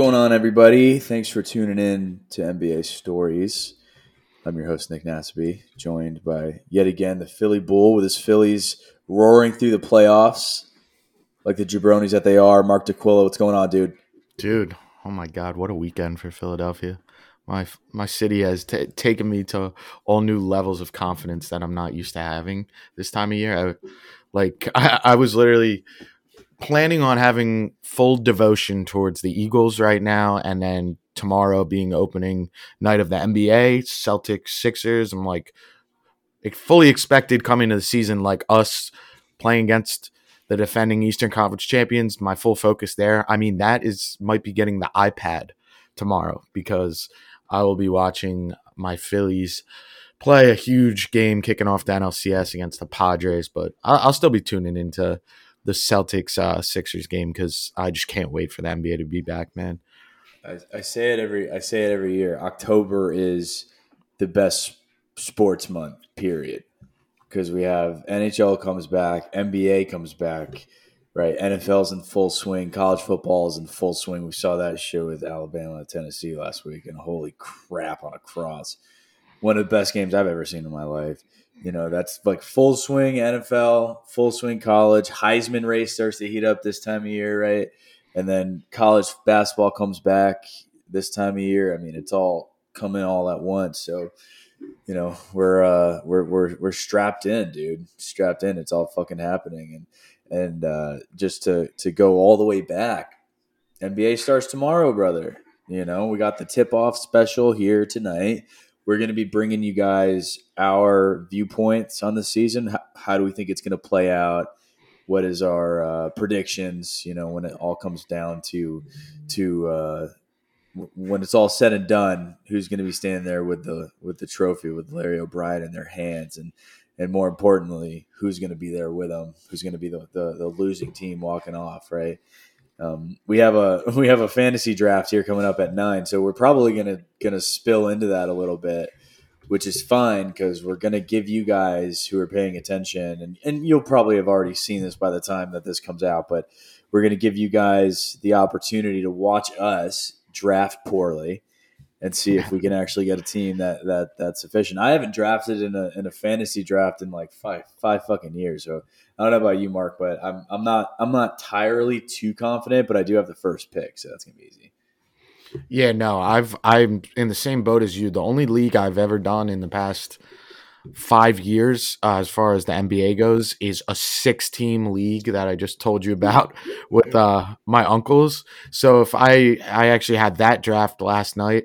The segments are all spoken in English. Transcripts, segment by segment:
going on, everybody? Thanks for tuning in to NBA Stories. I'm your host, Nick Nasby, joined by yet again the Philly Bull with his Phillies roaring through the playoffs like the jabronis that they are. Mark DeQuillo, what's going on, dude? Dude, oh my God, what a weekend for Philadelphia. My my city has t- taken me to all new levels of confidence that I'm not used to having this time of year. I, like I, I was literally planning on having full devotion towards the Eagles right now, and then tomorrow being opening night of the NBA, Celtics, Sixers. I'm like fully expected coming to the season, like us playing against the defending Eastern Conference champions. My full focus there. I mean, that is might be getting the iPad tomorrow because I will be watching my Phillies play a huge game kicking off the NLCS against the Padres. But I'll, I'll still be tuning into the Celtics uh, Sixers game because I just can't wait for the NBA to be back, man. I, I say it every I say it every year. October is the best sports month, period. Because we have NHL comes back, NBA comes back, right? NFL's in full swing, college football is in full swing. We saw that show with Alabama and Tennessee last week, and holy crap on a cross. One of the best games I've ever seen in my life. You know, that's like full swing NFL, full swing college. Heisman race starts to heat up this time of year, right? And then college basketball comes back this time of year. I mean, it's all coming all at once. So, you know, we're uh we're we're we're strapped in, dude. Strapped in. It's all fucking happening. And and uh just to to go all the way back. NBA starts tomorrow, brother. You know, we got the tip off special here tonight. We're going to be bringing you guys our viewpoints on the season. How, how do we think it's going to play out? What is our uh, predictions? You know, when it all comes down to to uh, when it's all said and done, who's going to be standing there with the with the trophy with Larry O'Brien in their hands, and and more importantly, who's going to be there with them? Who's going to be the, the, the losing team walking off? Right? Um, we have a we have a fantasy draft here coming up at nine, so we're probably gonna gonna spill into that a little bit, which is fine because we're gonna give you guys who are paying attention, and and you'll probably have already seen this by the time that this comes out, but we're gonna give you guys the opportunity to watch us draft poorly and see if we can actually get a team that that that's sufficient. I haven't drafted in a in a fantasy draft in like five five fucking years, so I don't know about you, Mark, but I'm I'm not I'm not entirely too confident, but I do have the first pick, so that's gonna be easy. Yeah, no, I've I'm in the same boat as you. The only league I've ever done in the past five years, uh, as far as the NBA goes, is a six team league that I just told you about with uh, my uncles. So if I I actually had that draft last night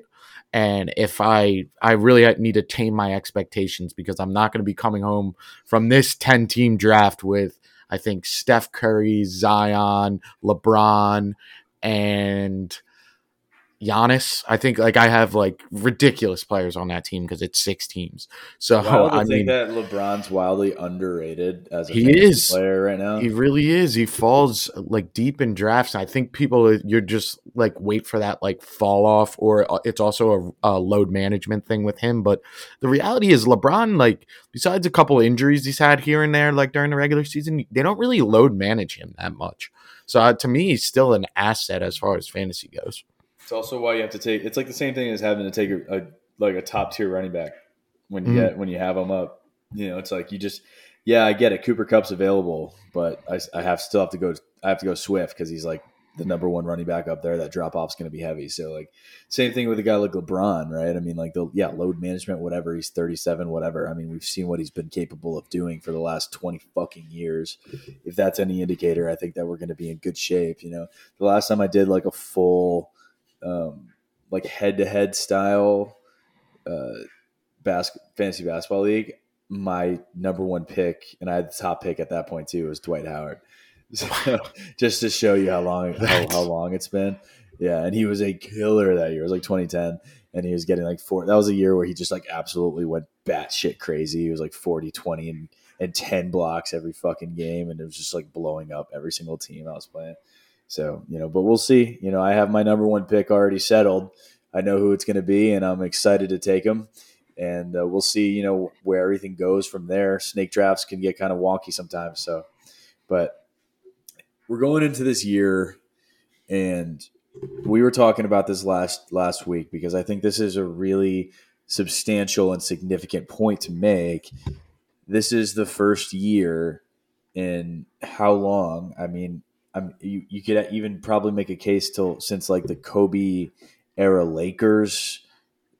and if i i really uh, need to tame my expectations because i'm not going to be coming home from this 10 team draft with i think steph curry zion lebron and Giannis. I think like I have like ridiculous players on that team because it's six teams. So I, I think mean, that LeBron's wildly underrated as a he is player right now. He really is. He falls like deep in drafts. I think people you're just like wait for that like fall off, or uh, it's also a, a load management thing with him. But the reality is, LeBron like besides a couple injuries he's had here and there, like during the regular season, they don't really load manage him that much. So uh, to me, he's still an asset as far as fantasy goes. It's also why you have to take. It's like the same thing as having to take a, a like a top tier running back when you mm-hmm. get when you have them up. You know, it's like you just yeah, I get it. Cooper Kupp's available, but I, I have still have to go. I have to go Swift because he's like the number one running back up there. That drop off's going to be heavy. So like same thing with a guy like LeBron, right? I mean, like the yeah load management, whatever. He's thirty seven, whatever. I mean, we've seen what he's been capable of doing for the last twenty fucking years. If that's any indicator, I think that we're going to be in good shape. You know, the last time I did like a full um, like head to head style uh, bas- fantasy basketball league, my number one pick, and I had the top pick at that point too, was Dwight Howard. So, just to show you how long how, how, long it's been. Yeah, and he was a killer that year. It was like 2010, and he was getting like four. That was a year where he just like absolutely went batshit crazy. He was like 40, 20, and and 10 blocks every fucking game, and it was just like blowing up every single team I was playing. So, you know, but we'll see. You know, I have my number one pick already settled. I know who it's going to be, and I'm excited to take him. And uh, we'll see, you know, where everything goes from there. Snake drafts can get kind of wonky sometimes. So, but we're going into this year, and we were talking about this last last week because I think this is a really substantial and significant point to make. This is the first year in how long? I mean, I'm, you you could even probably make a case till since like the Kobe era Lakers,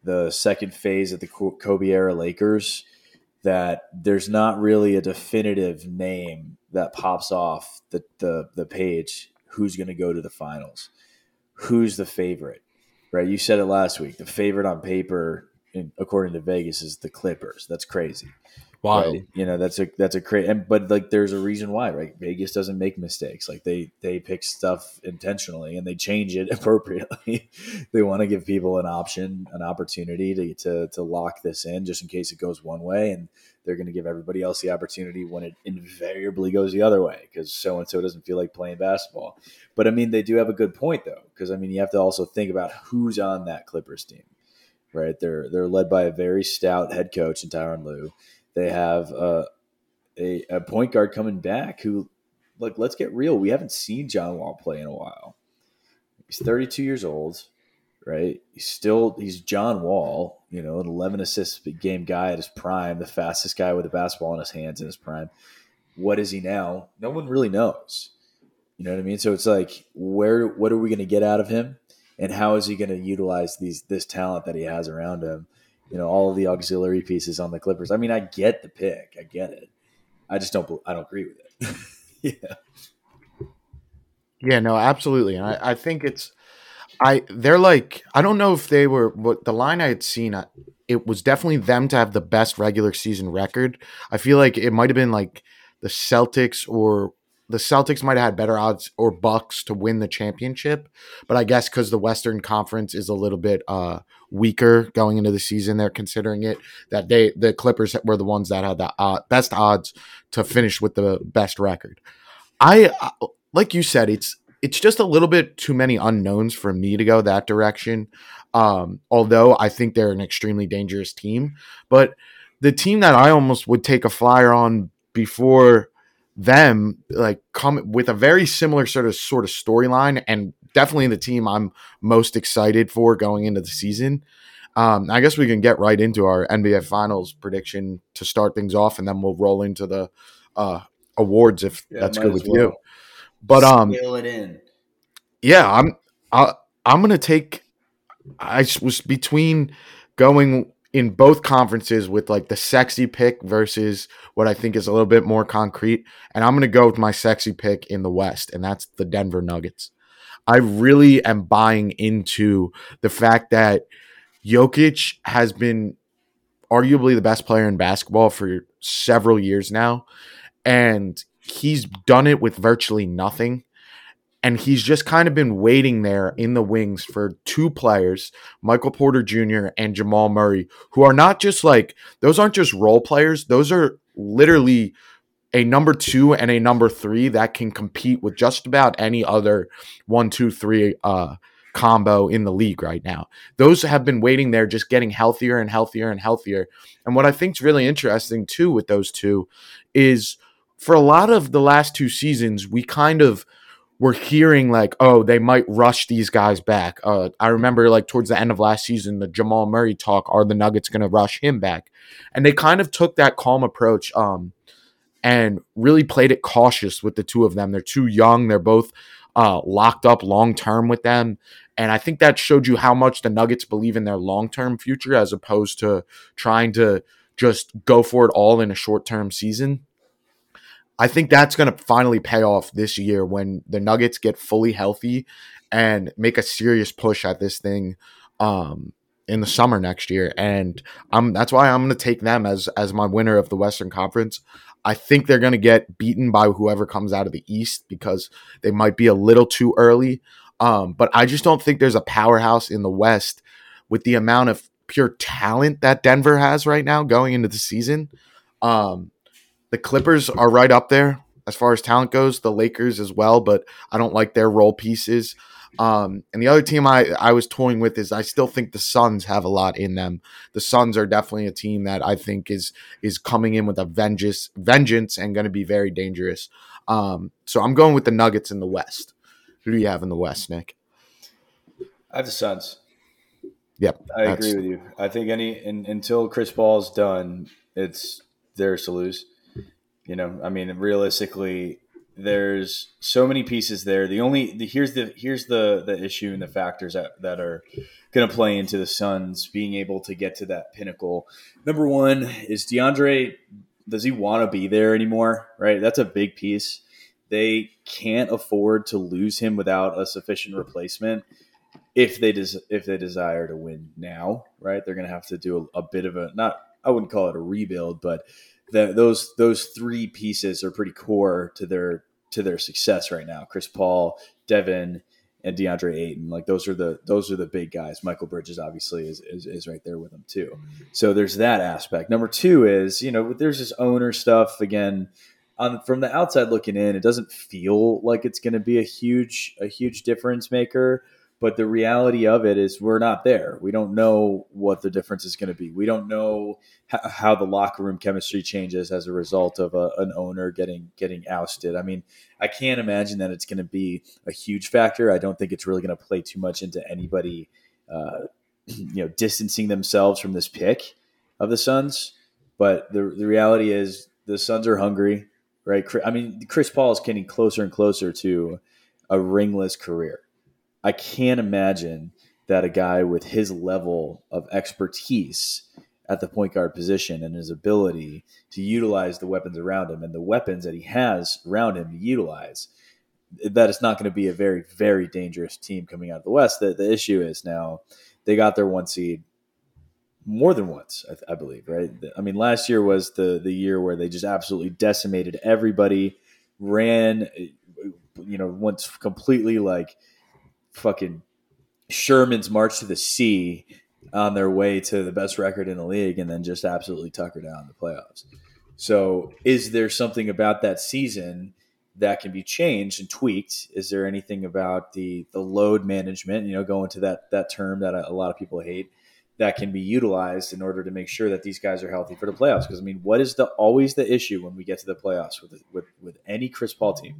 the second phase of the Kobe era Lakers, that there's not really a definitive name that pops off the the, the page who's going to go to the finals who's the favorite, right? You said it last week. The favorite on paper, according to Vegas, is the Clippers. That's crazy. Right? You know, that's a that's a crazy. And but like, there's a reason why, right? Vegas doesn't make mistakes. Like they they pick stuff intentionally and they change it appropriately. they want to give people an option, an opportunity to to to lock this in, just in case it goes one way, and they're going to give everybody else the opportunity when it invariably goes the other way because so and so doesn't feel like playing basketball. But I mean, they do have a good point though, because I mean, you have to also think about who's on that Clippers team, right? They're they're led by a very stout head coach in Tyronn Lue. They have a, a, a point guard coming back who, like, let's get real. We haven't seen John Wall play in a while. He's 32 years old, right? He's still he's John Wall, you know, an 11 assists game guy at his prime, the fastest guy with a basketball in his hands in his prime. What is he now? No one really knows. You know what I mean? So it's like, where, what are we going to get out of him, and how is he going to utilize these this talent that he has around him? You know, all of the auxiliary pieces on the Clippers. I mean, I get the pick, I get it. I just don't, I don't agree with it. yeah. Yeah, no, absolutely, and I, I think it's, I they're like I don't know if they were what the line I had seen. I, It was definitely them to have the best regular season record. I feel like it might have been like the Celtics or the Celtics might have had better odds or Bucks to win the championship, but I guess because the Western Conference is a little bit uh, weaker going into the season, they're considering it that they the Clippers were the ones that had the uh, best odds to finish with the best record. I uh, like you said, it's it's just a little bit too many unknowns for me to go that direction. Um, although I think they're an extremely dangerous team, but the team that I almost would take a flyer on before them like come with a very similar sort of sort of storyline and definitely the team I'm most excited for going into the season. Um, I guess we can get right into our NBA Finals prediction to start things off, and then we'll roll into the uh, awards if yeah, that's good with well. you. But um, it in. Yeah, I'm. I, I'm gonna take. I was between going in both conferences with like the sexy pick versus what I think is a little bit more concrete. And I'm going to go with my sexy pick in the West, and that's the Denver Nuggets. I really am buying into the fact that Jokic has been arguably the best player in basketball for several years now. And he's done it with virtually nothing and he's just kind of been waiting there in the wings for two players, Michael Porter Jr. and Jamal Murray, who are not just like those aren't just role players, those are literally a number two and a number three that can compete with just about any other one, two, three uh, combo in the league right now. Those have been waiting there, just getting healthier and healthier and healthier. And what I think is really interesting too with those two is for a lot of the last two seasons, we kind of we're hearing like, oh, they might rush these guys back. Uh, I remember like towards the end of last season, the Jamal Murray talk, are the Nuggets going to rush him back? And they kind of took that calm approach um, and really played it cautious with the two of them. They're too young. They're both uh, locked up long term with them. And I think that showed you how much the Nuggets believe in their long term future as opposed to trying to just go for it all in a short term season. I think that's going to finally pay off this year when the Nuggets get fully healthy and make a serious push at this thing um, in the summer next year. And I'm that's why I'm going to take them as as my winner of the Western Conference. I think they're going to get beaten by whoever comes out of the East because they might be a little too early. Um, but I just don't think there's a powerhouse in the West with the amount of pure talent that Denver has right now going into the season. Um, the Clippers are right up there as far as talent goes. The Lakers as well, but I don't like their role pieces. Um, and the other team I, I was toying with is I still think the Suns have a lot in them. The Suns are definitely a team that I think is is coming in with a vengeance vengeance and going to be very dangerous. Um, so I'm going with the Nuggets in the West. Who do you have in the West, Nick? I have the Suns. Yep, I agree with you. I think any in, until Chris Paul's done, it's theirs to lose. You know, I mean, realistically, there's so many pieces there. The only the, here's the here's the the issue and the factors that that are going to play into the Suns being able to get to that pinnacle. Number one is DeAndre. Does he want to be there anymore? Right, that's a big piece. They can't afford to lose him without a sufficient replacement if they des- if they desire to win now, right? They're going to have to do a, a, bit of a not I wouldn't call it a rebuild, but those those three pieces are pretty core to their to their success right now. Chris Paul, Devin, and DeAndre Ayton, like those are the those are the big guys. Mikal Bridges obviously is, is, is right there with them too. So there's that aspect. Number two is you know there's this owner stuff again. On, from the outside looking in, it doesn't feel like it's going to be a huge a huge difference maker but the reality of it is we're not there. We don't know what the difference is going to be. We don't know how the locker room chemistry changes as a result of a, an owner getting getting ousted. I mean, I can't imagine that it's going to be a huge factor. I don't think it's really going to play too much into anybody, uh, you know, distancing themselves from this pick of the Suns. But the the reality is the Suns are hungry, right? I mean, Chris Paul is getting closer and closer to a ringless career I can't imagine that a guy with his level of expertise at the point guard position and his ability to utilize the weapons around him and the weapons that he has around him to utilize, that it's not going to be a very, very dangerous team coming out of the West. The, the issue is now they got their one seed more than once, I, I believe, right? I mean, last year was the, the year where they just absolutely decimated everybody, ran, you know, once completely like – fucking Sherman's March to the Sea on their way to the best record in the league and then just absolutely tucker down in the playoffs. So, is there something about that season that can be changed and tweaked? Is there anything about the the load management, you know, going to that that term that a, a lot of people hate that can be utilized in order to make sure that these guys are healthy for the playoffs? Because I mean, what is the always the issue when we get to the playoffs with with with any Chris Paul team?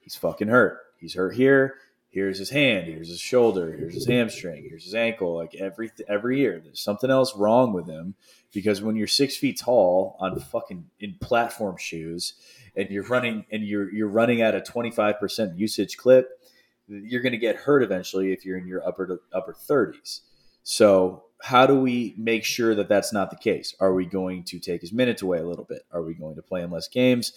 He's fucking hurt. He's hurt here here's his hand, here's his shoulder, here's his hamstring, here's his ankle. Like every every year, there's something else wrong with him because when you're six feet tall on fucking in platform shoes and you're running and you're you're running at a 25 percent usage clip, you're going to get hurt eventually if you're in your upper upper 30s. So how do we make sure that that's not the case? Are we going to take his minutes away a little bit? Are we going to play him less games?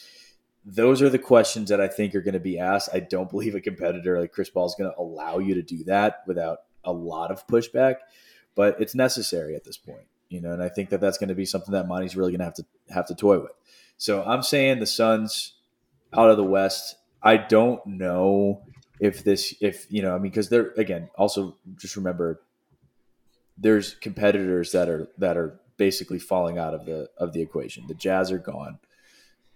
Those are the questions that I think are going to be asked. I don't believe a competitor like Chris Paul is going to allow you to do that without a lot of pushback, but it's necessary at this point, you know. And I think that that's going to be something that Monty's really going to have to have to toy with. So I'm saying the Suns out of the West. I don't know if this, if you know, I mean, because they're again also just remember there's competitors that are that are basically falling out of the of the equation. The Jazz are gone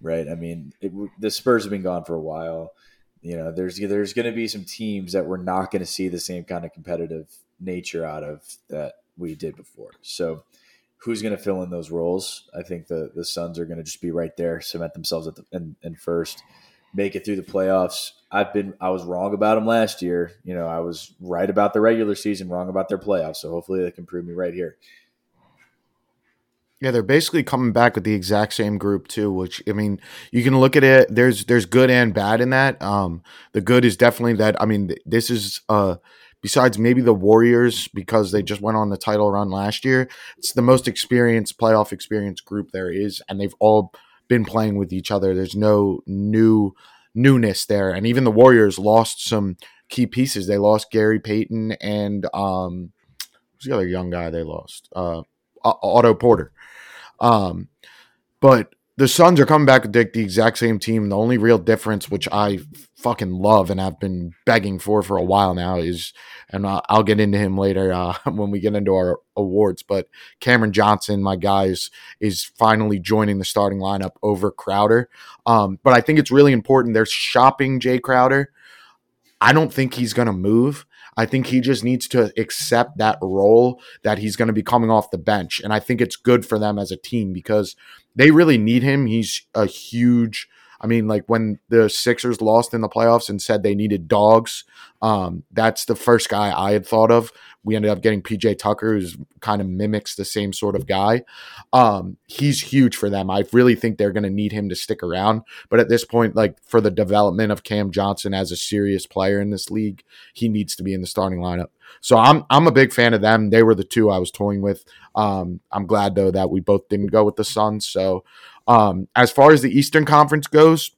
right? I mean, it, the Spurs have been gone for a while. You know, there's there's going to be some teams that we're not going to see the same kind of competitive nature out of that we did before. So, who's going to fill in those roles? I think the the Suns are going to just be right there, cement themselves at the in, in first, make it through the playoffs. I've been I was wrong about them last year. You know, I was right about the regular season, wrong about their playoffs. So hopefully they can prove me right here. Yeah, they're basically coming back with the exact same group too. Which I mean, you can look at it. There's there's good and bad in that. Um, the good is definitely that. I mean, this is uh, besides maybe the Warriors because they just went on the title run last year. It's the most experienced playoff experience group there is, and they've all been playing with each other. There's no new newness there, and even the Warriors lost some key pieces. They lost Gary Payton and um, who's the other young guy they lost? Uh, Otto Porter. Um, but the Suns are coming back with the, the exact same team. The only real difference, which I fucking love and I've been begging for for a while now, is, and I'll get into him later uh, when we get into our awards. But Cameron Johnson, my guys, is finally joining the starting lineup over Crowder. Um, but I think it's really important. They're shopping Jae Crowder. I don't think he's going to move. I think he just needs to accept that role that he's going to be coming off the bench. And I think it's good for them as a team because they really need him. He's a huge I mean, like when the Sixers lost in the playoffs and said they needed dogs, um, that's the first guy I had thought of. We ended up getting PJ Tucker, who's kind of mimics the same sort of guy. Um, he's huge for them. I really think they're going to need him to stick around. But at this point, like for the development of Cam Johnson as a serious player in this league, he needs to be in the starting lineup. So I'm I'm a big fan of them. They were the two I was toying with. Um, I'm glad though that we both didn't go with the Suns. So um, as far as the Eastern Conference goes,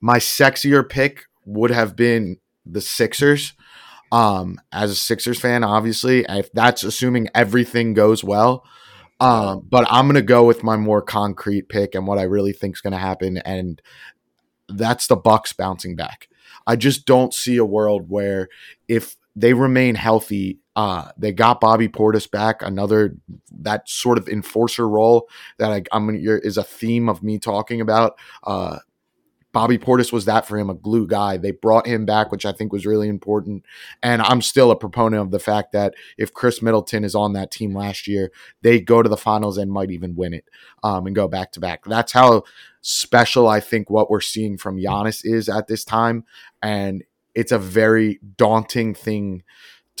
my sexier pick would have been the Sixers. Um, as a Sixers fan, obviously, if that's assuming everything goes well. Um, but I'm gonna go with my more concrete pick and what I really think is gonna happen, and that's the Bucks bouncing back. I just don't see a world where if they remain healthy, uh, they got Bobby Portis back, another that sort of enforcer role that I, am gonna, is a theme of me talking about. Uh, Bobby Portis was that for him, a glue guy. They brought him back, which I think was really important. And I'm still a proponent of the fact that if Khris Middleton is on that team last year, they go to the finals and might even win it um, and go back to back. That's how special I think what we're seeing from Giannis is at this time. And it's a very daunting thing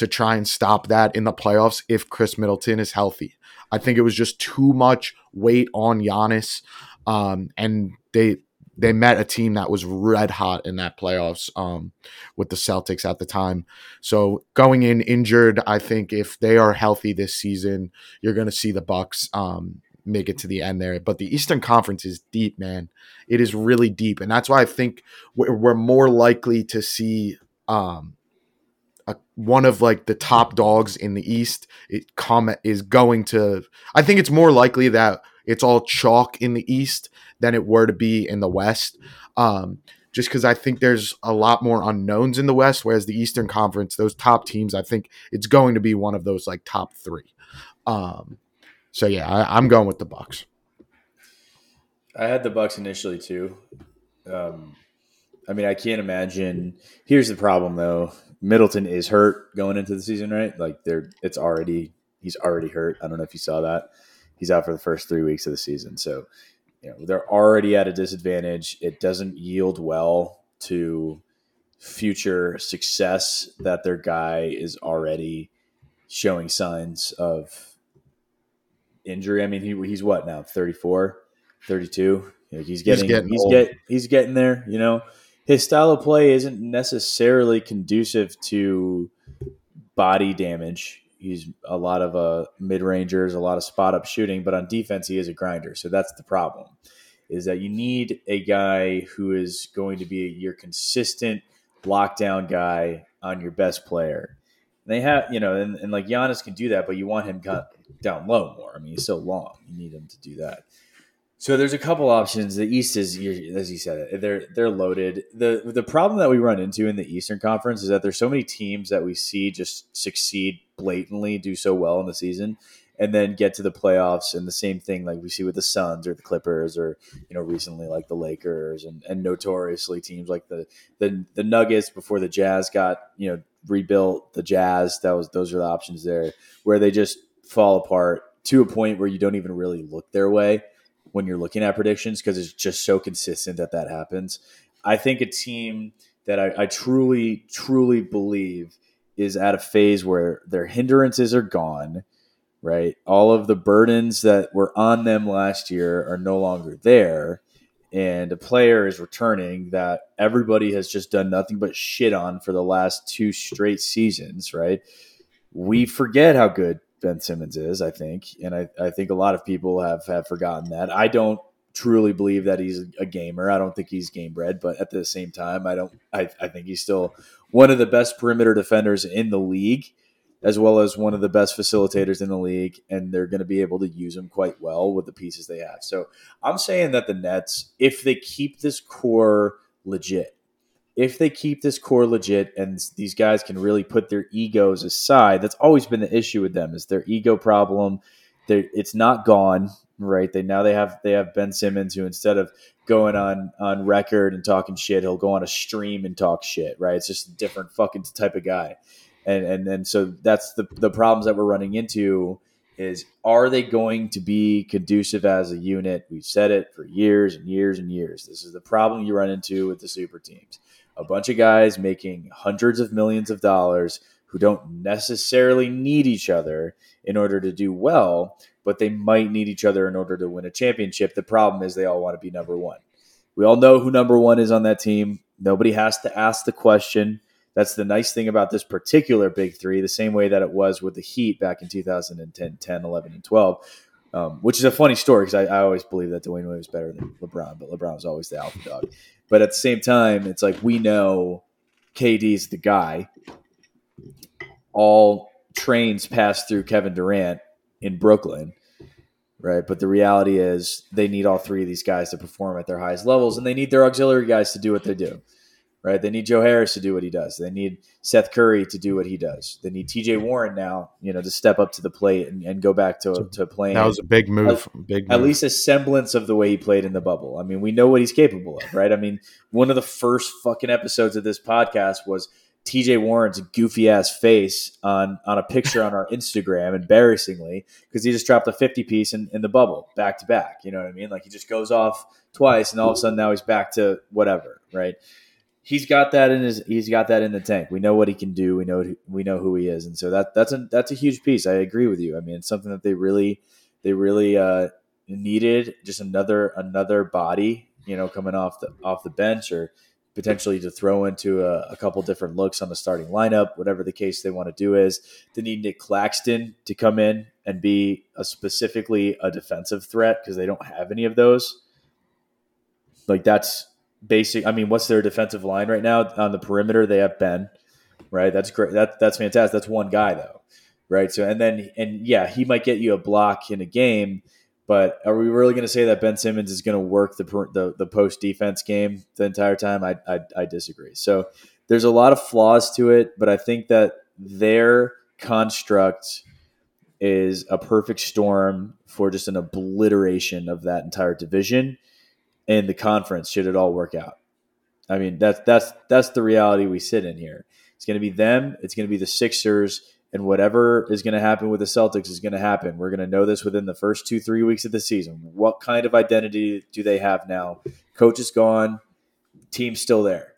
to try and stop that in the playoffs if Khris Middleton is healthy. I think it was just too much weight on Giannis. Um, and they they met a team that was red hot in that playoffs um, with the Celtics at the time. So going in injured, I think if they are healthy this season, you're going to see the Bucks um, make it to the end there. But the Eastern Conference is deep, man. It is really deep, and that's why I think we're, more likely to see um, a, one of like the top dogs in the East. It comment is going to. I think it's more likely that it's all chalk in the East than it were to be in the West. Um, just because I think there's a lot more unknowns in the West, whereas the Eastern Conference, those top teams, I think it's going to be one of those like top three. Um, so yeah, I, am going with the Bucks. I had the Bucks initially too. Um, I mean, I can't imagine. Here's the problem though: Middleton is hurt going into the season, right? Like, they're it's already he's already hurt. I don't know if you saw that. He's out for the first three weeks of the season, so you know they're already at a disadvantage. It doesn't yield well to future success that their guy is already showing signs of injury. I mean, he, he's what now? 34, 32. he's getting, he's getting, he's, get, he's getting there, you know, his style of play isn't necessarily conducive to body damage he's a lot of uh, mid rangers, a lot of spot up shooting, but on defense he is a grinder. So that's the problem. Is that you need a guy who is going to be your consistent lockdown guy on your best player. And they have, you know, and, and like Giannis can do that, but you want him cut down low more. I mean, he's so long. You need him to do that. So there's a couple options. The East is, as you said, they're they're loaded. the The problem that we run into in the Eastern Conference is that there's so many teams that we see just succeed blatantly, do so well in the season, and then get to the playoffs and the same thing like we see with the Suns or the Clippers or you know recently like the Lakers and, and notoriously teams like the, the the Nuggets before the Jazz got you know rebuilt the Jazz that was those are the options there where they just fall apart to a point where you don't even really look their way when you're looking at predictions because it's just so consistent that that happens. I think a team that I, I, truly, truly believe is at a phase where their hindrances are gone, right? All of the burdens that were on them last year are no longer there. And a player is returning that everybody has just done nothing but shit on for the last two straight seasons, right? We forget how good Ben Simmons is, I think. And I, I think a lot of people have, have forgotten that. I don't truly believe that he's a gamer. I don't think he's game bred, but at the same time, I don't I, I think he's still one of the best perimeter defenders in the league, as well as one of the best facilitators in the league, and they're going to be able to use him quite well with the pieces they have. So I'm saying that the Nets, if they keep this core legit, if they keep this core legit and these guys can really put their egos aside, that's always been the issue with them is their ego problem. They're, it's not gone, right? They now they have they have Ben Simmons who instead of going on on record and talking shit, he'll go on a stream and talk shit, right? It's just a different fucking type of guy, and and and so that's the the problems that we're running into is are they going to be conducive as a unit? We've said it for years and years and years. This is the problem you run into with the super teams. A bunch of guys making hundreds of millions of dollars who don't necessarily need each other in order to do well, but they might need each other in order to win a championship. The problem is they all want to be number one. We all know who number one is on that team. Nobody has to ask the question. That's the nice thing about this particular big three, the same way that it was with the Heat back in 2010, 10, 11, and 12, um, which is a funny story because I, I, always believe that Dwyane Wade was better than LeBron, but LeBron was always the alpha dog. But at the same time, it's like we know KD's the guy. All trains pass through Kevin Durant in Brooklyn right? But the reality is they need all three of these guys to perform at their highest levels, and they need their auxiliary guys to do what they do, right? They need Joe Harris to do what he does. They need Seth Curry to do what he does. They need T.J. Warren now, you know, to step up to the plate and, and go back to to playing. That was a big move. At, big, move. at least a semblance of the way he played in the bubble. I mean, we know what he's capable of, right? I mean, one of the first fucking episodes of this podcast was TJ Warren's goofy ass face on on a picture on our Instagram, embarrassingly, because he just dropped a 50 piece in, in the bubble back to back. You know what I mean? Like he just goes off twice and all of a sudden now he's back to whatever, right? He's got that in his he's got that in the tank. We know what he can do. We know we know who he is. And so that that's a that's a huge piece. I agree with you. I mean, it's something that they really they really uh needed just another another body, you know, coming off the off the bench or potentially to throw into a, a, couple different looks on the starting lineup, whatever the case they want to do is. They need Nic Claxton to come in and be a specifically a defensive threat because they don't have any of those. Like that's basic. I mean, what's their defensive line right now on the perimeter? They have Ben, right? That's great. That that's fantastic. That's one guy though, right? So and then and yeah, he might get you a block in a game but are we really going to say that Ben Simmons is going to work the, the, the post defense game the entire time? I, I, I disagree. So there's a lot of flaws to it, but I think that their construct is a perfect storm for just an obliteration of that entire division and the conference. Should it all work out? I mean, that's that's that's the reality we sit in here. It's going to be them. It's going to be the Sixers and whatever is going to happen with the Celtics is going to happen. We're going to know this within the first two, three weeks of the season. What kind of identity do they have now? Coach is gone, team's still there.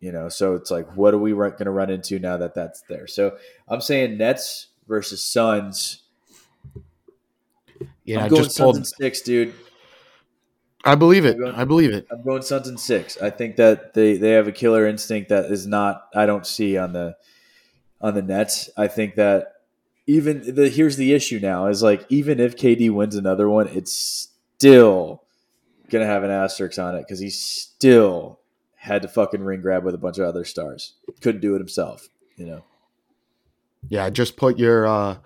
You know, so it's like, what are we going to run into now that that's there? So I'm saying Nets versus Suns. Yeah, I'm going Suns pulled... in six, dude. I believe it. Going, I believe it. I'm going Suns in six. I think that they they have a killer instinct that is not I don't see on the on the Nets. I think that even the here's the issue now is like even if KD wins another one, it's still gonna have an asterisk on it because he still had to fucking ring grab with a bunch of other stars. Couldn't do it himself, you know. Yeah, just put your uh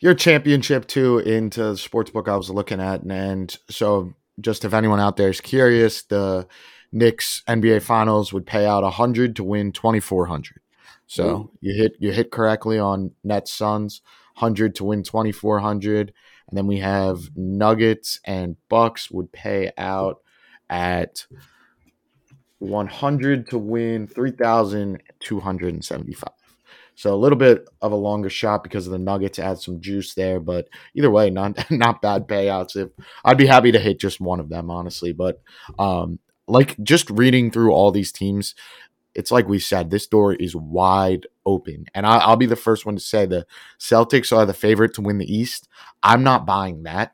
your championship too into the sports book I was looking at, and, and so just if anyone out there is curious, the Knicks NBA Finals would pay out 100 to win 2400. So you hit you hit correctly on Nets Suns 100 to win 2400 and then we have Nuggets and Bucks would pay out at 100 to win 3275. So a little bit of a longer shot because of the Nuggets add some juice there, but either way, not not bad payouts. If I'd be happy to hit just one of them, honestly. But um, like just reading through all these teams, it's like we said, this door is wide open. And I, will be the first one to say the Celtics are the favorite to win the East. I'm not buying that.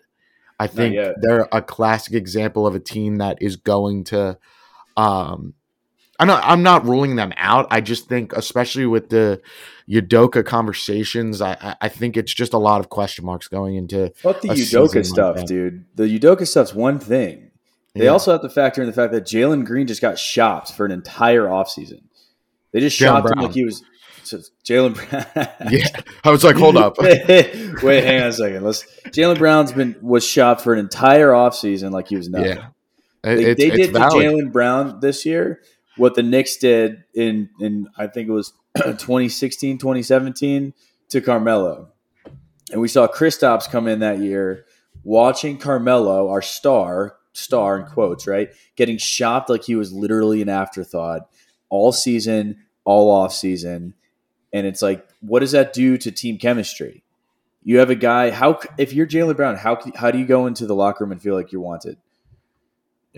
I think they're a classic example of a team that is going to. Um, I'm not, I'm not ruling them out. I just think, especially with the Udoka conversations, I, I think it's just a lot of question marks going into. Fuck the Udoka stuff, like dude. The Udoka stuff's one thing. They yeah. also have to factor in the fact that Jalen Green just got shopped for an entire offseason. They just Jaylen shopped Brown. him like he was Jaylen Brown. yeah, I was like, hold up. Wait, hang on a second. Let's. Jaylen Brown's been was shopped for an entire offseason like he was nothing. Yeah, they, it's, they did to Jaylen Brown this year what the Knicks did in in I think it was 2016, 2017 to Carmelo, and we saw Kristaps come in that year, watching Carmelo, our star, star in quotes, right? Getting shopped like he was literally an afterthought all season, all off season. And it's like, what does that do to team chemistry? You have a guy. How if you're Jaylen Brown, how how do you go into the locker room and feel like you're wanted?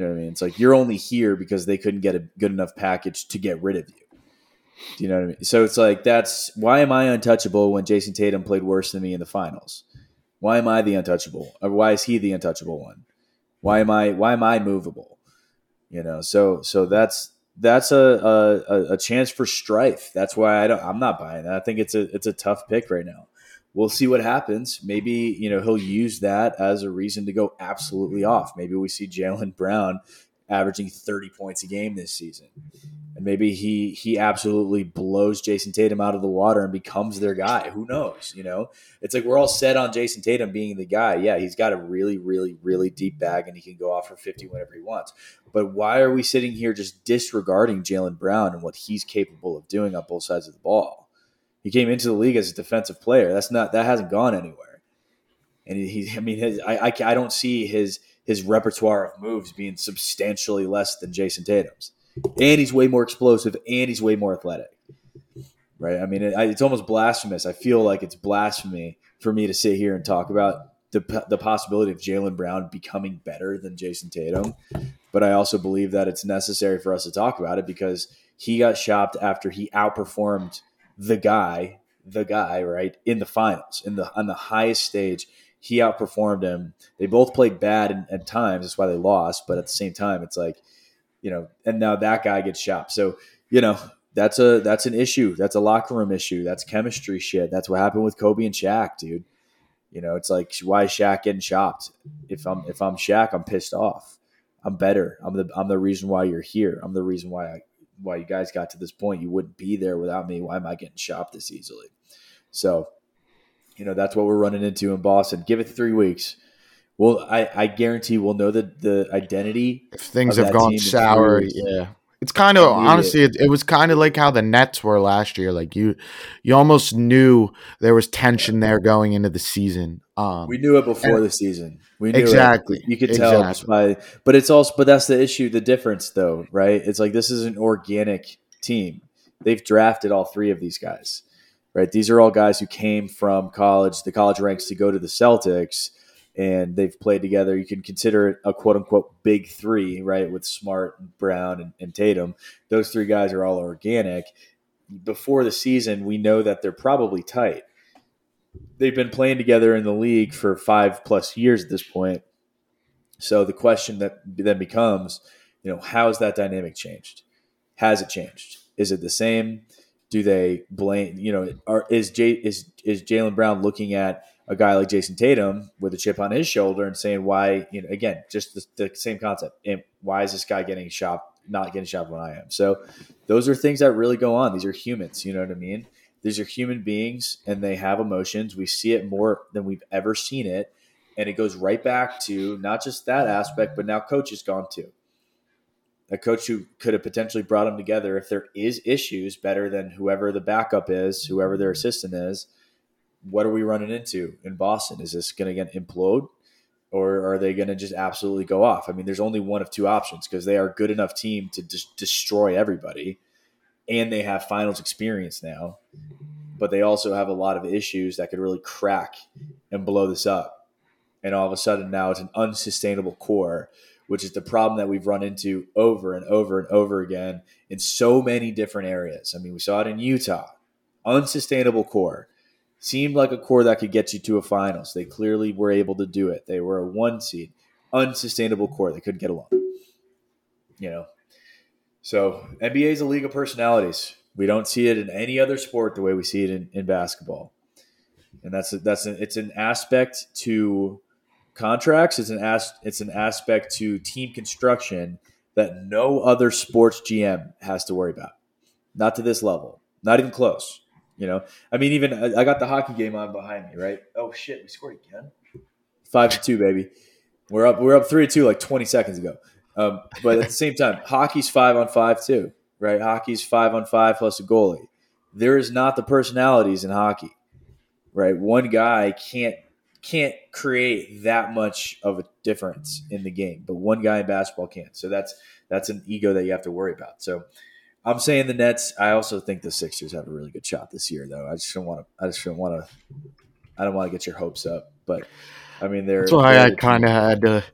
You know what I mean? It's like you're only here because they couldn't get a good enough package to get rid of you. Do you know what I mean? So it's like that's why am I untouchable when Jayson Tatum played worse than me in the finals? Why am I the untouchable? Or why is he the untouchable one? Why am I why am I movable? You know, so so that's that's a, a, a chance for strife. That's why I don't I'm not buying that. I think it's a it's a tough pick right now. We'll see what happens. Maybe, you know, he'll use that as a reason to go absolutely off. Maybe we see Jaylen Brown averaging 30 points a game this season and maybe he he absolutely blows Jayson Tatum out of the water and becomes their guy. Who knows? You know, it's like we're all set on Jayson Tatum being the guy. Yeah, he's got a really, really, really deep bag, and he can go off for fifty whenever he wants. But why are we sitting here just disregarding Jaylen Brown and what he's capable of doing on both sides of the ball? He came into the league as a defensive player. That's not that hasn't gone anywhere. And he, he I mean, his, I, I I don't see his his repertoire of moves being substantially less than Jayson Tatum's and he's way more explosive, and he's way more athletic. Right? I mean, it, it's almost blasphemous. I feel like it's blasphemy for me to sit here and talk about the, the possibility of Jaylen Brown becoming better than Jayson Tatum. But I also believe that it's necessary for us to talk about it because he got shopped after he outperformed the guy, the guy, right, in the finals, in the on the highest stage. He outperformed him. They both played bad at times. That's why they lost. But at the same time, it's like you know, and now that guy gets shopped. So, you know, that's a that's an issue. That's a locker room issue. That's chemistry shit. That's what happened with Kobe and Shaq, dude. You know, it's like why is Shaq getting shopped? If I'm if I'm Shaq, I'm pissed off. I'm better. I'm the I'm the reason why you're here. I'm the reason why I why you guys got to this point. You wouldn't be there without me. Why am I getting shopped this easily? So, you know, that's what we're running into in Boston. Give it three weeks. Well, I, I guarantee we'll know the, the identity. If things have gone sour, yeah. It's kind of honestly, it, it was kind of like how the Nets were last year. Like you, you almost knew there was tension there going into the season. Um, we knew it before and, the season. We knew exactly. It. You could tell exactly. by, but it's also, but that's the issue, the difference, though, right? It's like this is an organic team. They've drafted all three of these guys, right? These are all guys who came from college, the college ranks, to go to the Celtics and they've played together. You can consider it a quote unquote big three, right? With Smart, Brown, and, and Tatum. Those three guys are all organic. Before the season, we know that they're probably tight. They've been playing together in the league for five plus years at this point. So the question that then becomes, you know, how has that dynamic changed? Has it changed? Is it the same? Do they blame? You know, are, is Jay is is Jaylen Brown looking at a guy like Jayson Tatum with a chip on his shoulder and saying why, you know, again, just the, the same concept. And why is this guy getting shot, not getting shot when I am? So those are things that really go on. These are humans, you know what I mean? These are human beings and they have emotions. We see it more than we've ever seen it. And it goes right back to not just that aspect, but now coach is gone too. A coach who could have potentially brought them together if there is issues better than whoever the backup is, whoever their assistant is what are we running into in Boston? Is this going to get implode or are they going to just absolutely go off? I mean, there's only one of two options because they are a good enough team to just destroy everybody and they have finals experience now, but they also have a lot of issues that could really crack and blow this up. And all of a sudden now it's an unsustainable core, which is the problem that we've run into over and over and over again in so many different areas. I mean, we saw it in Utah, unsustainable core seemed like a core that could get you to a finals. They clearly were able to do it. They were a one seed, unsustainable core. They couldn't get along. You know, so NBA is a league of personalities. We don't see it in any other sport the way we see it in, in basketball, and that's a, that's a, it's an aspect to contracts. It's an as, it's an aspect to team construction that no other sports GM has to worry about. Not to this level. Not even close. You know, I mean, even I got the hockey game on behind me, right? Oh shit, we scored again. Five to two, baby. We're up. We're up three to two like twenty seconds ago. Um, but at the same time, hockey's five on five too, right? Hockey's five on five plus a goalie. There is not the personalities in hockey, right? One guy can't can't create that much of a difference in the game, but one guy in basketball can. So that's that's an ego that you have to worry about. So I'm saying the Nets. I also think the Sixers have a really good shot this year, though. I just don't want to. I just don't want to. I don't want to get your hopes up, but I mean, they're That's why they're I kind of had to.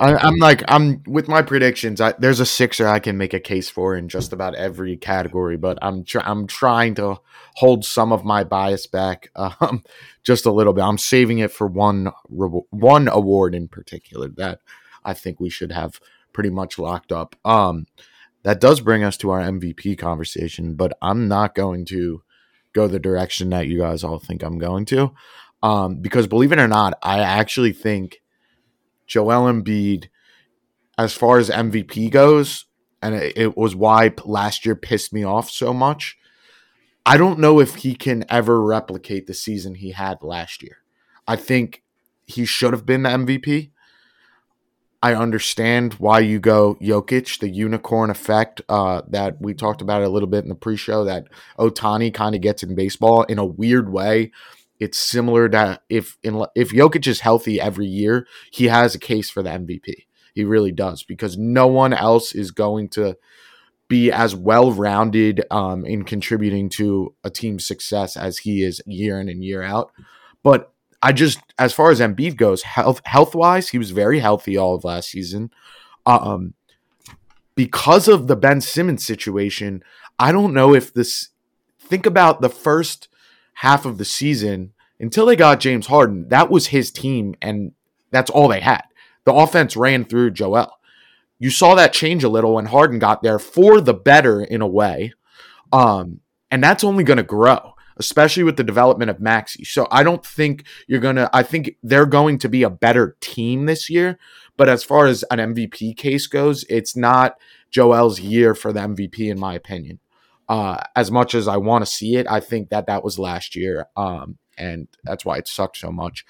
I, I'm like I'm with my predictions. I, there's a sixer I can make a case for in just about every category, but I'm tr- I'm trying to hold some of my bias back, um, just a little bit. I'm saving it for one rewa- one award in particular that I think we should have pretty much locked up. Um, that does bring us to our MVP conversation, but I'm not going to go the direction that you guys all think I'm going to, um, because believe it or not, I actually think Joel Embiid, as far as MVP goes, and it, it was why last year pissed me off so much. I don't know if he can ever replicate the season he had last year. I think he should have been the MVP. I understand why you go Jokic, the unicorn effect uh, that we talked about a little bit in the pre-show that Ohtani kind of gets in baseball in a weird way. It's similar to if in, if Jokic is healthy every year, he has a case for the MVP. He really does because no one else is going to be as well rounded um, in contributing to a team's success as he is year in and year out. But I just, as far as Embiid goes, health health wise, he was very healthy all of last season. Um, because of the Ben Simmons situation, I don't know if this. Think about the first half of the season until they got James Harden. That was his team, and that's all they had. The offense ran through Joel. You saw that change a little when Harden got there for the better in a way. Um, and that's only going to grow, especially with the development of Maxey. So I don't think you're going to, I think they're going to be a better team this year. But as far as an MVP case goes, it's not Joel's year for the MVP, in my opinion. Uh, as much as I want to see it, I think that that was last year. Um, and that's why it sucked so much.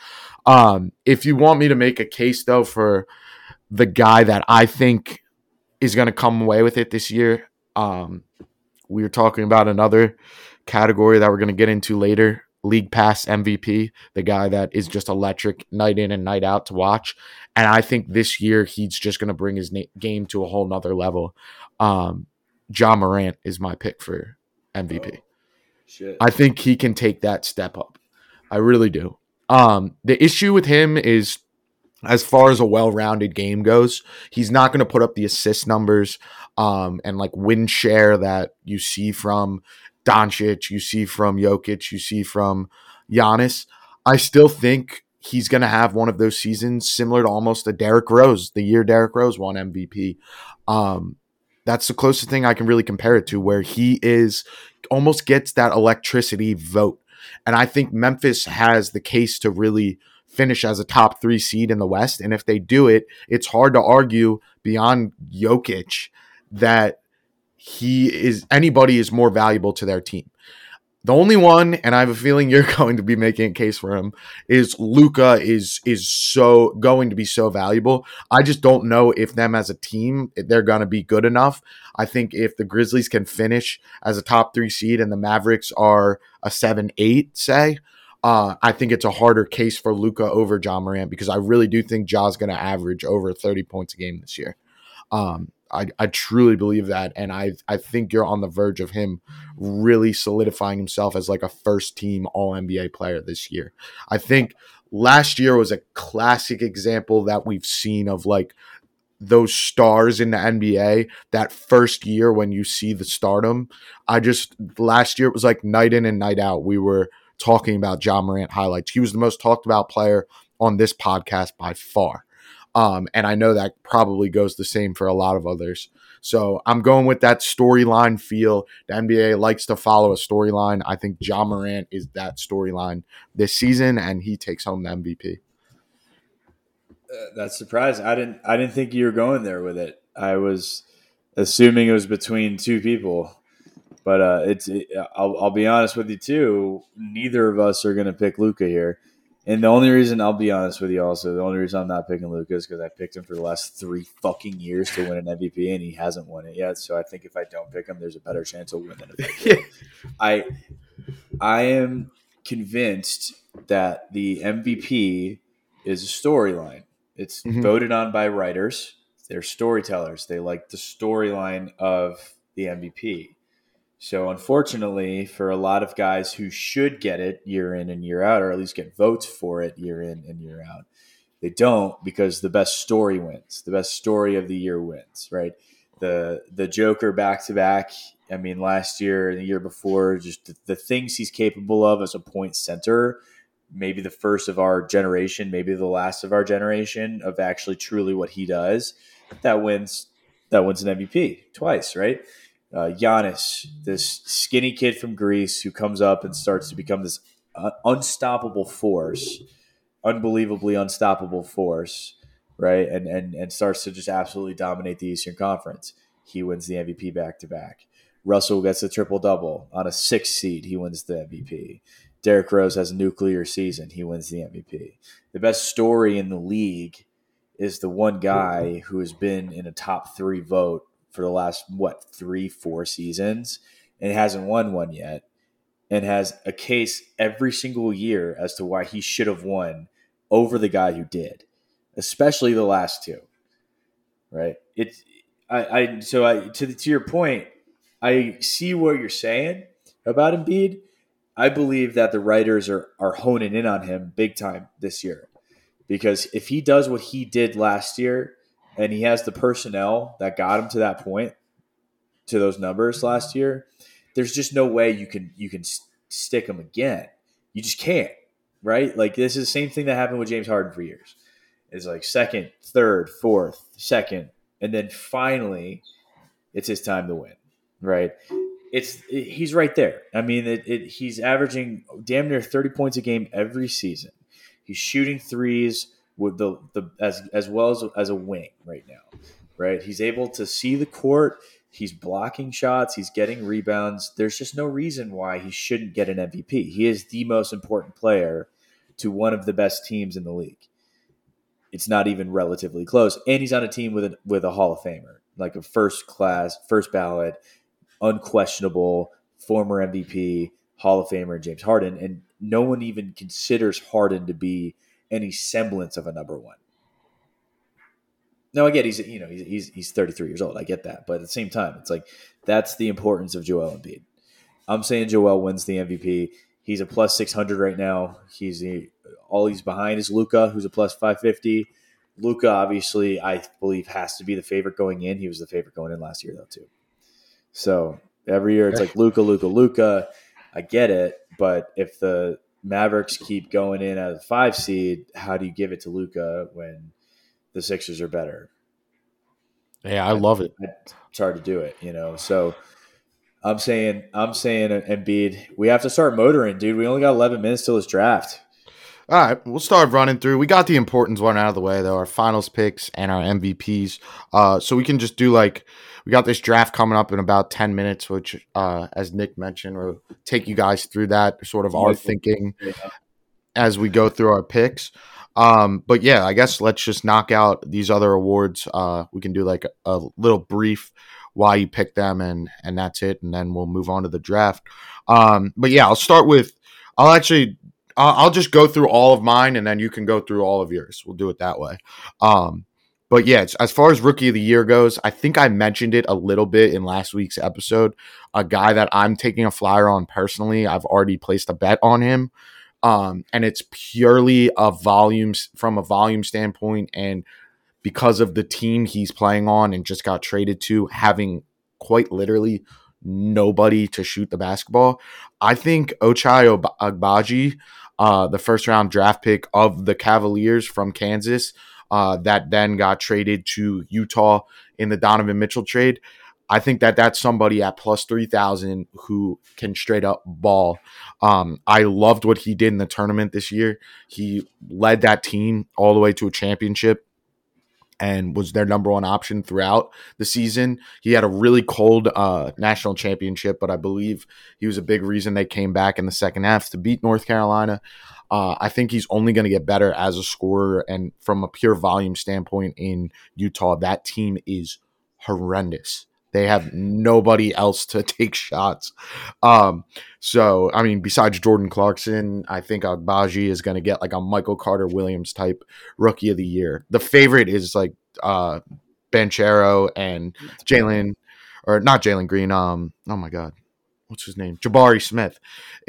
Um, if you want me to make a case, though, for the guy that I think is going to come away with it this year, um, we were talking about another category that we're going to get into later league pass MVP, the guy that is just electric night in and night out to watch. And I think this year he's just going to bring his na- game to a whole nother level. Um, Ja Morant is my pick for MVP. Shit. I think he can take that step up. I really do. Um, the issue with him is as far as a well-rounded game goes, he's not going to put up the assist numbers um, and like win share that you see from Doncic, you see from Jokic, you see from Giannis. I still think he's going to have one of those seasons similar to almost a Derrick Rose, the year Derrick Rose won MVP. Um, that's the closest thing I can really compare it to, where he is almost gets that electricity vote. And I think Memphis has the case to really finish as a top three seed in the West. And if they do it, it's hard to argue beyond Jokic that he is anybody is more valuable to their team. The only one, and I have a feeling you're going to be making a case for him, is Luka is is so going to be so valuable. I just don't know if them as a team they're going to be good enough. I think if the Grizzlies can finish as a top three seed and the Mavericks are a seven eight, say, uh, I think it's a harder case for Luka over Ja Morant because I really do think Ja's going to average over 30 points a game this year. Um, I, I truly believe that, and I I think you're on the verge of him really solidifying himself as like a first team All NBA player this year. I think last year was a classic example that we've seen of like those stars in the NBA that first year when you see the stardom. I just last year it was like night in and night out. We were talking about Ja Morant highlights. He was the most talked about player on this podcast by far. Um, and I know that probably goes the same for a lot of others. So I'm going with that storyline feel. The NBA likes to follow a storyline. I think Ja Morant is that storyline this season, and he takes home the MVP. Uh, that's surprising. I didn't. I didn't think you were going there with it. I was assuming it was between two people, but uh, it's. It, I'll, I'll be honest with you too. Neither of us are going to pick Luka here, and the only reason I'll be honest with you also, the only reason I'm not picking Luka is because I picked him for the last three fucking years to win an MVP, and he hasn't won it yet. So I think if I don't pick him, there's a better chance he'll win if I. I am convinced that the MVP is a storyline. It's Mhm. voted on by writers. They're storytellers. They like the storyline of the MVP. So, unfortunately, for a lot of guys who should get it year in and year out, or at least get votes for it year in and year out, they don't because the best story wins. The best story of the year wins, right? The the Joker back to back. I mean, last year and the year before, just the, the things he's capable of as a point center. Maybe the first of our generation, maybe the last of our generation of actually truly what he does. That wins. That wins an MVP twice, right? Uh, Giannis, this skinny kid from Greece who comes up and starts to become this uh, unstoppable force, unbelievably unstoppable force, right? And and and starts to just absolutely dominate the Eastern Conference. He wins the MVP back to back. Russell gets a triple double on a six seed. He wins the MVP. Derrick Rose has a nuclear season. He wins the MVP. The best story in the league is the one guy who has been in a top three vote for the last what three four seasons and hasn't won one yet and has a case every single year as to why he should have won over the guy who did especially the last two right it's i i so i to, to your point i see what you're saying about Embiid. I believe that the writers are are honing in on him big time this year because if he does what he did last year and he has the personnel that got him to that point, to those numbers mm-hmm. last year, there's just no way you can you can stick him again. You just can't, right? Like this is the same thing that happened with James Harden for years. It's like second, third, fourth, second, and then finally, it's his time to win, right? It's it, he's right there. I mean, it, it, he's averaging damn near thirty points a game every season. He's shooting threes with the the as as well as as a wing right now, right? He's able to see the court. He's blocking shots. He's getting rebounds. There's just no reason why he shouldn't get an MVP. He is the most important player to one of the best teams in the league. It's not even relatively close, and he's on a team with a with a Hall of Famer, like a first class, first ballot, unquestionable former MVP, Hall of Famer James Harden, and no one even considers Harden to be any semblance of a number one. Now I get he's you know he's, he's he's 33 years old. I get that, but at the same time, it's like that's the importance of Joel Embiid. I'm saying Joel wins the MVP. He's a plus 600 right now. He's a, all he's behind is Luka, who's a plus 550. Luka obviously, I believe has to be the favorite going in. He was the favorite going in last year though too. So every year it's like Luka, Luka, Luka. I get it, but if the Mavericks keep going in as a five seed, how do you give it to Luka when the Sixers are better? Yeah, I love it. It's hard to do it, you know. So I'm saying, I'm saying, Embiid, we have to start motoring, dude. We only got 11 minutes till this draft. All right, we'll start running through. We got the importance one out of the way, though our finals picks and our MVPs. Uh, so we can just do like we got this draft coming up in about 10 minutes, which, uh, as Nick mentioned, we'll take you guys through that, sort of our thinking as we go through our picks. Um, but yeah, I guess let's just knock out these other awards. Uh, we can do like a, a little brief why you picked them, and and that's it, and then we'll move on to the draft. Um, but yeah, I'll start with. I'll actually I'll just go through all of mine and then you can go through all of yours. We'll do it that way. Um, but yeah, as far as rookie of the year goes, I think I mentioned it a little bit in last week's episode. A guy that I'm taking a flyer on personally, I've already placed a bet on him. Um, and it's purely a volumes from a volume standpoint and because of the team he's playing on and just got traded to having quite literally nobody to shoot the basketball. I think Ochai Agbaji uh, the first round draft pick of the Cavaliers from Kansas uh, that then got traded to Utah in the Donovan Mitchell trade. I think that that's somebody at plus 3,000 who can straight up ball. Um, I loved what he did in the tournament this year. He led that team all the way to a championship and was their number one option throughout the season. He had a really cold uh, national championship, but I believe he was a big reason they came back in the second half to beat North Carolina. Uh, I think he's only going to get better as a scorer. And from a pure volume standpoint in Utah, that team is horrendous. They have nobody else to take shots. Um, so, I mean, besides Jordan Clarkson, I think Agbaji is going to get like a Michael Carter Williams type rookie of the year. The favorite is like uh, Banchero and Jalen, or not Jalen Green. Um, oh my God, what's his name, Jabari Smith,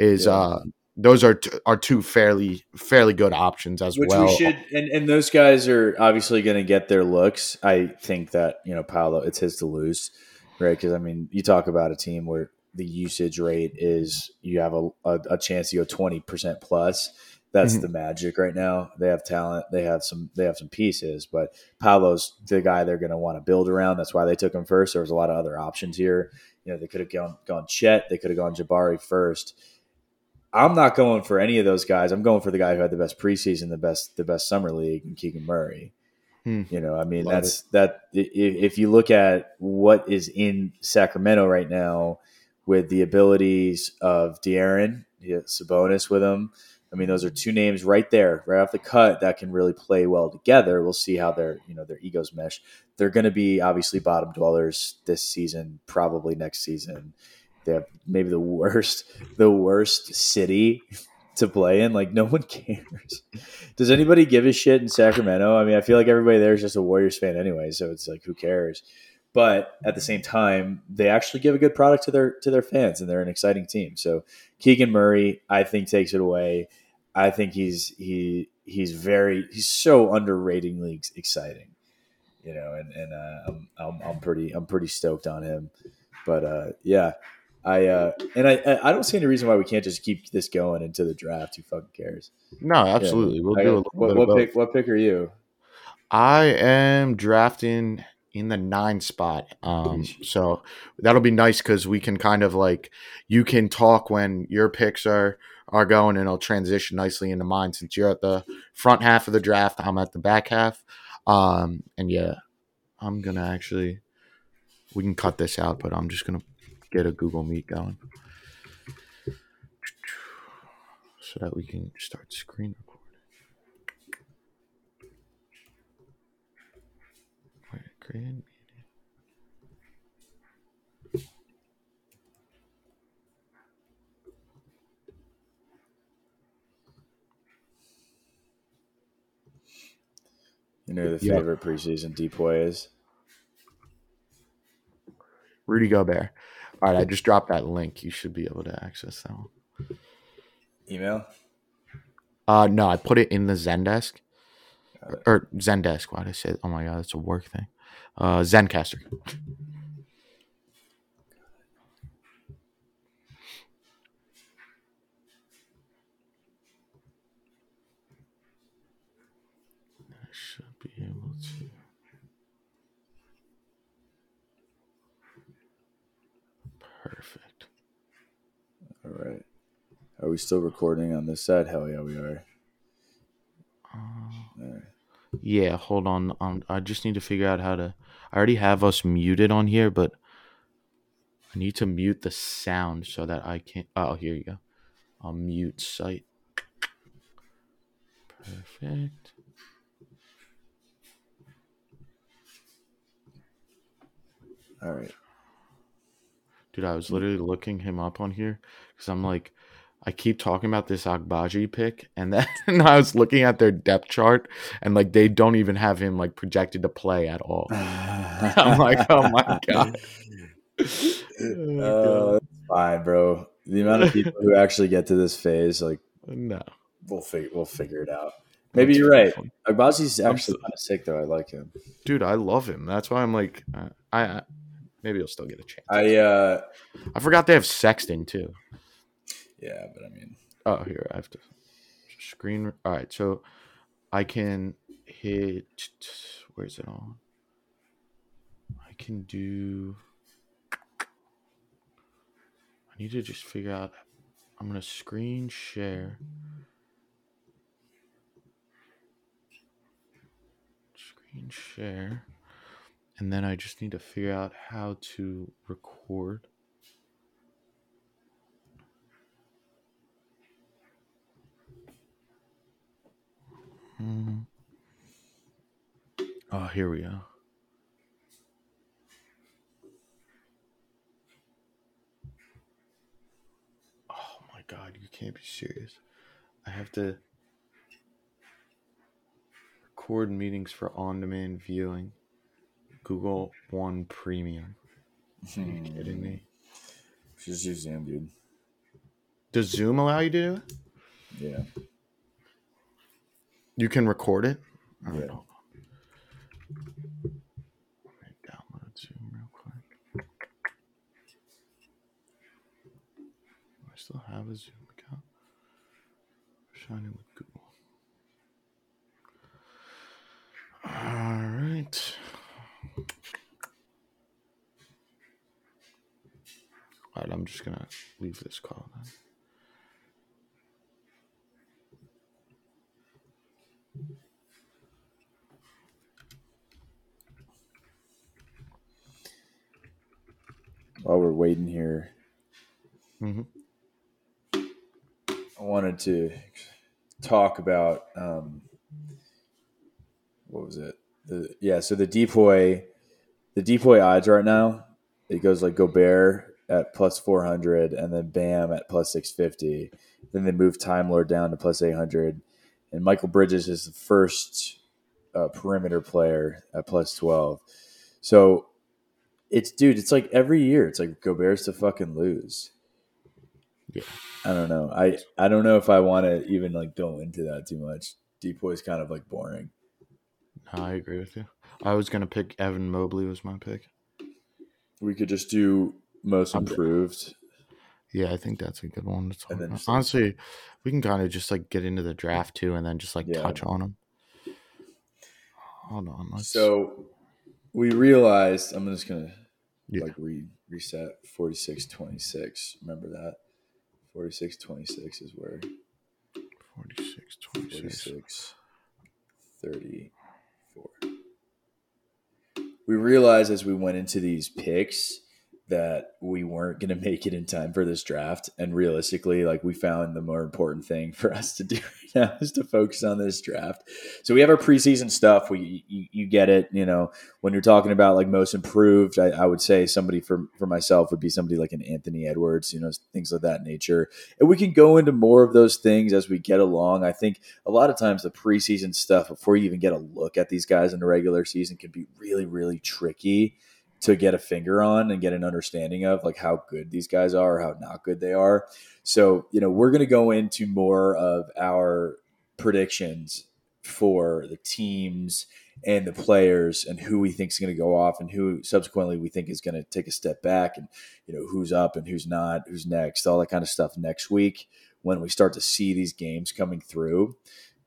is Yeah. uh those are t- are two fairly fairly good options as Which well. we should, and, and those guys are obviously going to get their looks. I think that you know Paolo, it's his to lose, right? Because I mean, you talk about a team where the usage rate is you have a, a, a chance to go twenty percent plus. That's Mhm. the magic right now. They have talent. They have some. They have some pieces, but Paolo's the guy they're going to want to build around. That's why they took him first. There was a lot of other options here. You know, they could have gone gone Chet. They could have gone Jabari first. I'm not going for any of those guys. I'm going for the guy who had the best preseason, the best the best summer league, and Keegan Murray. Hmm. You know, I mean, Love that's that. i- If you look at what is in Sacramento right now, with the abilities of De'Aaron, you have Sabonis with him. I mean, those are two names right there, right off the cut, that can really play well together. We'll see how their you know their egos mesh. They're going to be obviously bottom dwellers this season, probably next season. They have maybe the worst, the worst city to play in. Like no one cares. Does anybody give a shit in Sacramento? I mean, I feel like everybody there is just a Warriors fan anyway, so it's like who cares? But at the same time, they actually give a good product to their to their fans, and they're an exciting team. So Keegan Murray, I think, takes it away. I think he's he he's very he's so underratedly ex- exciting, you know, and and uh, I'm, I'm I'm pretty I'm pretty stoked on him. But uh, yeah, I uh, and I I don't see any reason why we can't just keep this going into the draft. Who fucking cares? no, absolutely. We'll I do a got- little what, bit what of both. pick? What pick are you? I am drafting in the nine spot. Um, so that'll be nice because we can kind of like you can talk when your picks are are going, and it'll transition nicely into mine since you're at the front half of the draft. I'm at the back half. Um, and yeah, I'm gonna actually we can cut this out, but I'm just gonna get a Google Meet going so that we can start screen recording. Wait, create meeting. You know the Yeah. favorite preseason depoy is. Rudy Gobert. All right, I just dropped that link. You should be able to access that one. Email. Uh, no, I put it in the Zendesk or Zendesk. Why did I say? Oh my god, it's a work thing. Uh, Zencastr. I should be able to. Perfect. All right. Are we still recording on this side? Hell yeah, we are. Uh, right. Yeah, hold on. Um, I just need to figure out how to. I already have us muted on here, but I need to mute the sound so that I can. Oh, here you go. I'll mute site. Perfect. All right. Dude, I was literally looking him up on here because I'm like, I keep talking about this Agbaji pick, and then I was looking at their depth chart, and like they don't even have him like projected to play at all. I'm like, oh my god. Uh, fine, bro. The amount of people who actually get to this phase, like, no. we'll figure we'll figure it out. Maybe you're right. Agbaji's actually kind of sick, though. I like him. dude i love him that's why i'm like uh, I, I maybe he'll still get a chance I uh, i forgot they have sexton too yeah, but I mean, oh here i have to screen all right so i can hit where's it on? I can do i need to just figure out i'm gonna screen share. Screen share and then I just need to figure out how to record. Hmm. Oh, here we go. Oh my god, you can't be serious. I have to record meetings for on demand viewing. Google One Premium. Are you kidding me? Just use Zoom, dude. Does Zoom allow you to do it? Yeah. You can record it. All right, Yeah. hold on. Let me download Zoom real quick. I still have a Zoom account. Sign in with Google. All right. All right, I'm just gonna leave this call then. While we're waiting here, Mm-hmm. I wanted to talk about um, what was it? The yeah, so the depoy, the depoy odds right now, it goes like Gobert at plus four hundred, and then Bam at plus six fifty. Then they move Time Lord down to plus eight hundred, and Mikal Bridges is the first uh, perimeter player at plus twelve. So it's dude, it's like every year, it's like Gobert's to fucking lose. Yeah. I don't know. I I don't know if I want to even like go into that too much. Depoy is kind of like boring. No, I agree with you. I was gonna pick Evan Mobley was my pick. We could just do most I'm- improved. Yeah, I think that's a good one to talk about. like- Honestly, we can kind of just like get into the draft too, and then just like Yeah. touch on them. Hold on, let's. So we realized I'm just gonna Yeah. like re- reset 4626. Remember that 4626 is where 46, 26. 46 34. We realized as we went into these picks that we weren't going to make it in time for this draft. And realistically, like we found the more important thing for us to do right now is to focus on this draft. So we have our preseason stuff. We you, you get it. You know, when you're talking about like most improved, I, I would say somebody for for myself would be somebody like an Anthony Edwards. You know, things of that nature. And we can go into more of those things as we get along. I think a lot of times the preseason stuff before you even get a look at these guys in the regular season can be really really tricky to get a finger on and get an understanding of like how good these guys are or how not good they are. So, you know, we're going to go into more of our predictions for the teams and the players and who we think is going to go off and who subsequently we think is going to take a step back and you know who's up and who's not, who's next, all that kind of stuff next week when we start to see these games coming through.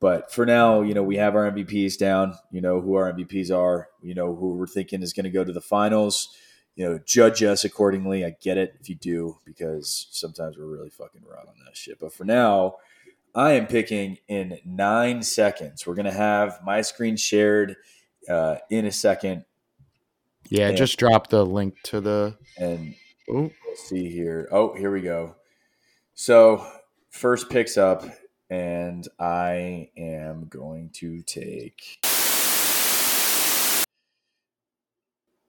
But for now, you know, we have our MVPs down. You know who our MVPs are. You know who we're thinking is going to go to the finals. You know, judge us accordingly. I get it if you do, because sometimes we're really fucking wrong on that shit. But for now, I am picking in nine seconds. We're going to have my screen shared uh, in a second. Yeah, Yeah. just drop the link to the. And Oh, Let's see here. Oh, here we go. So first picks up, and I am going to take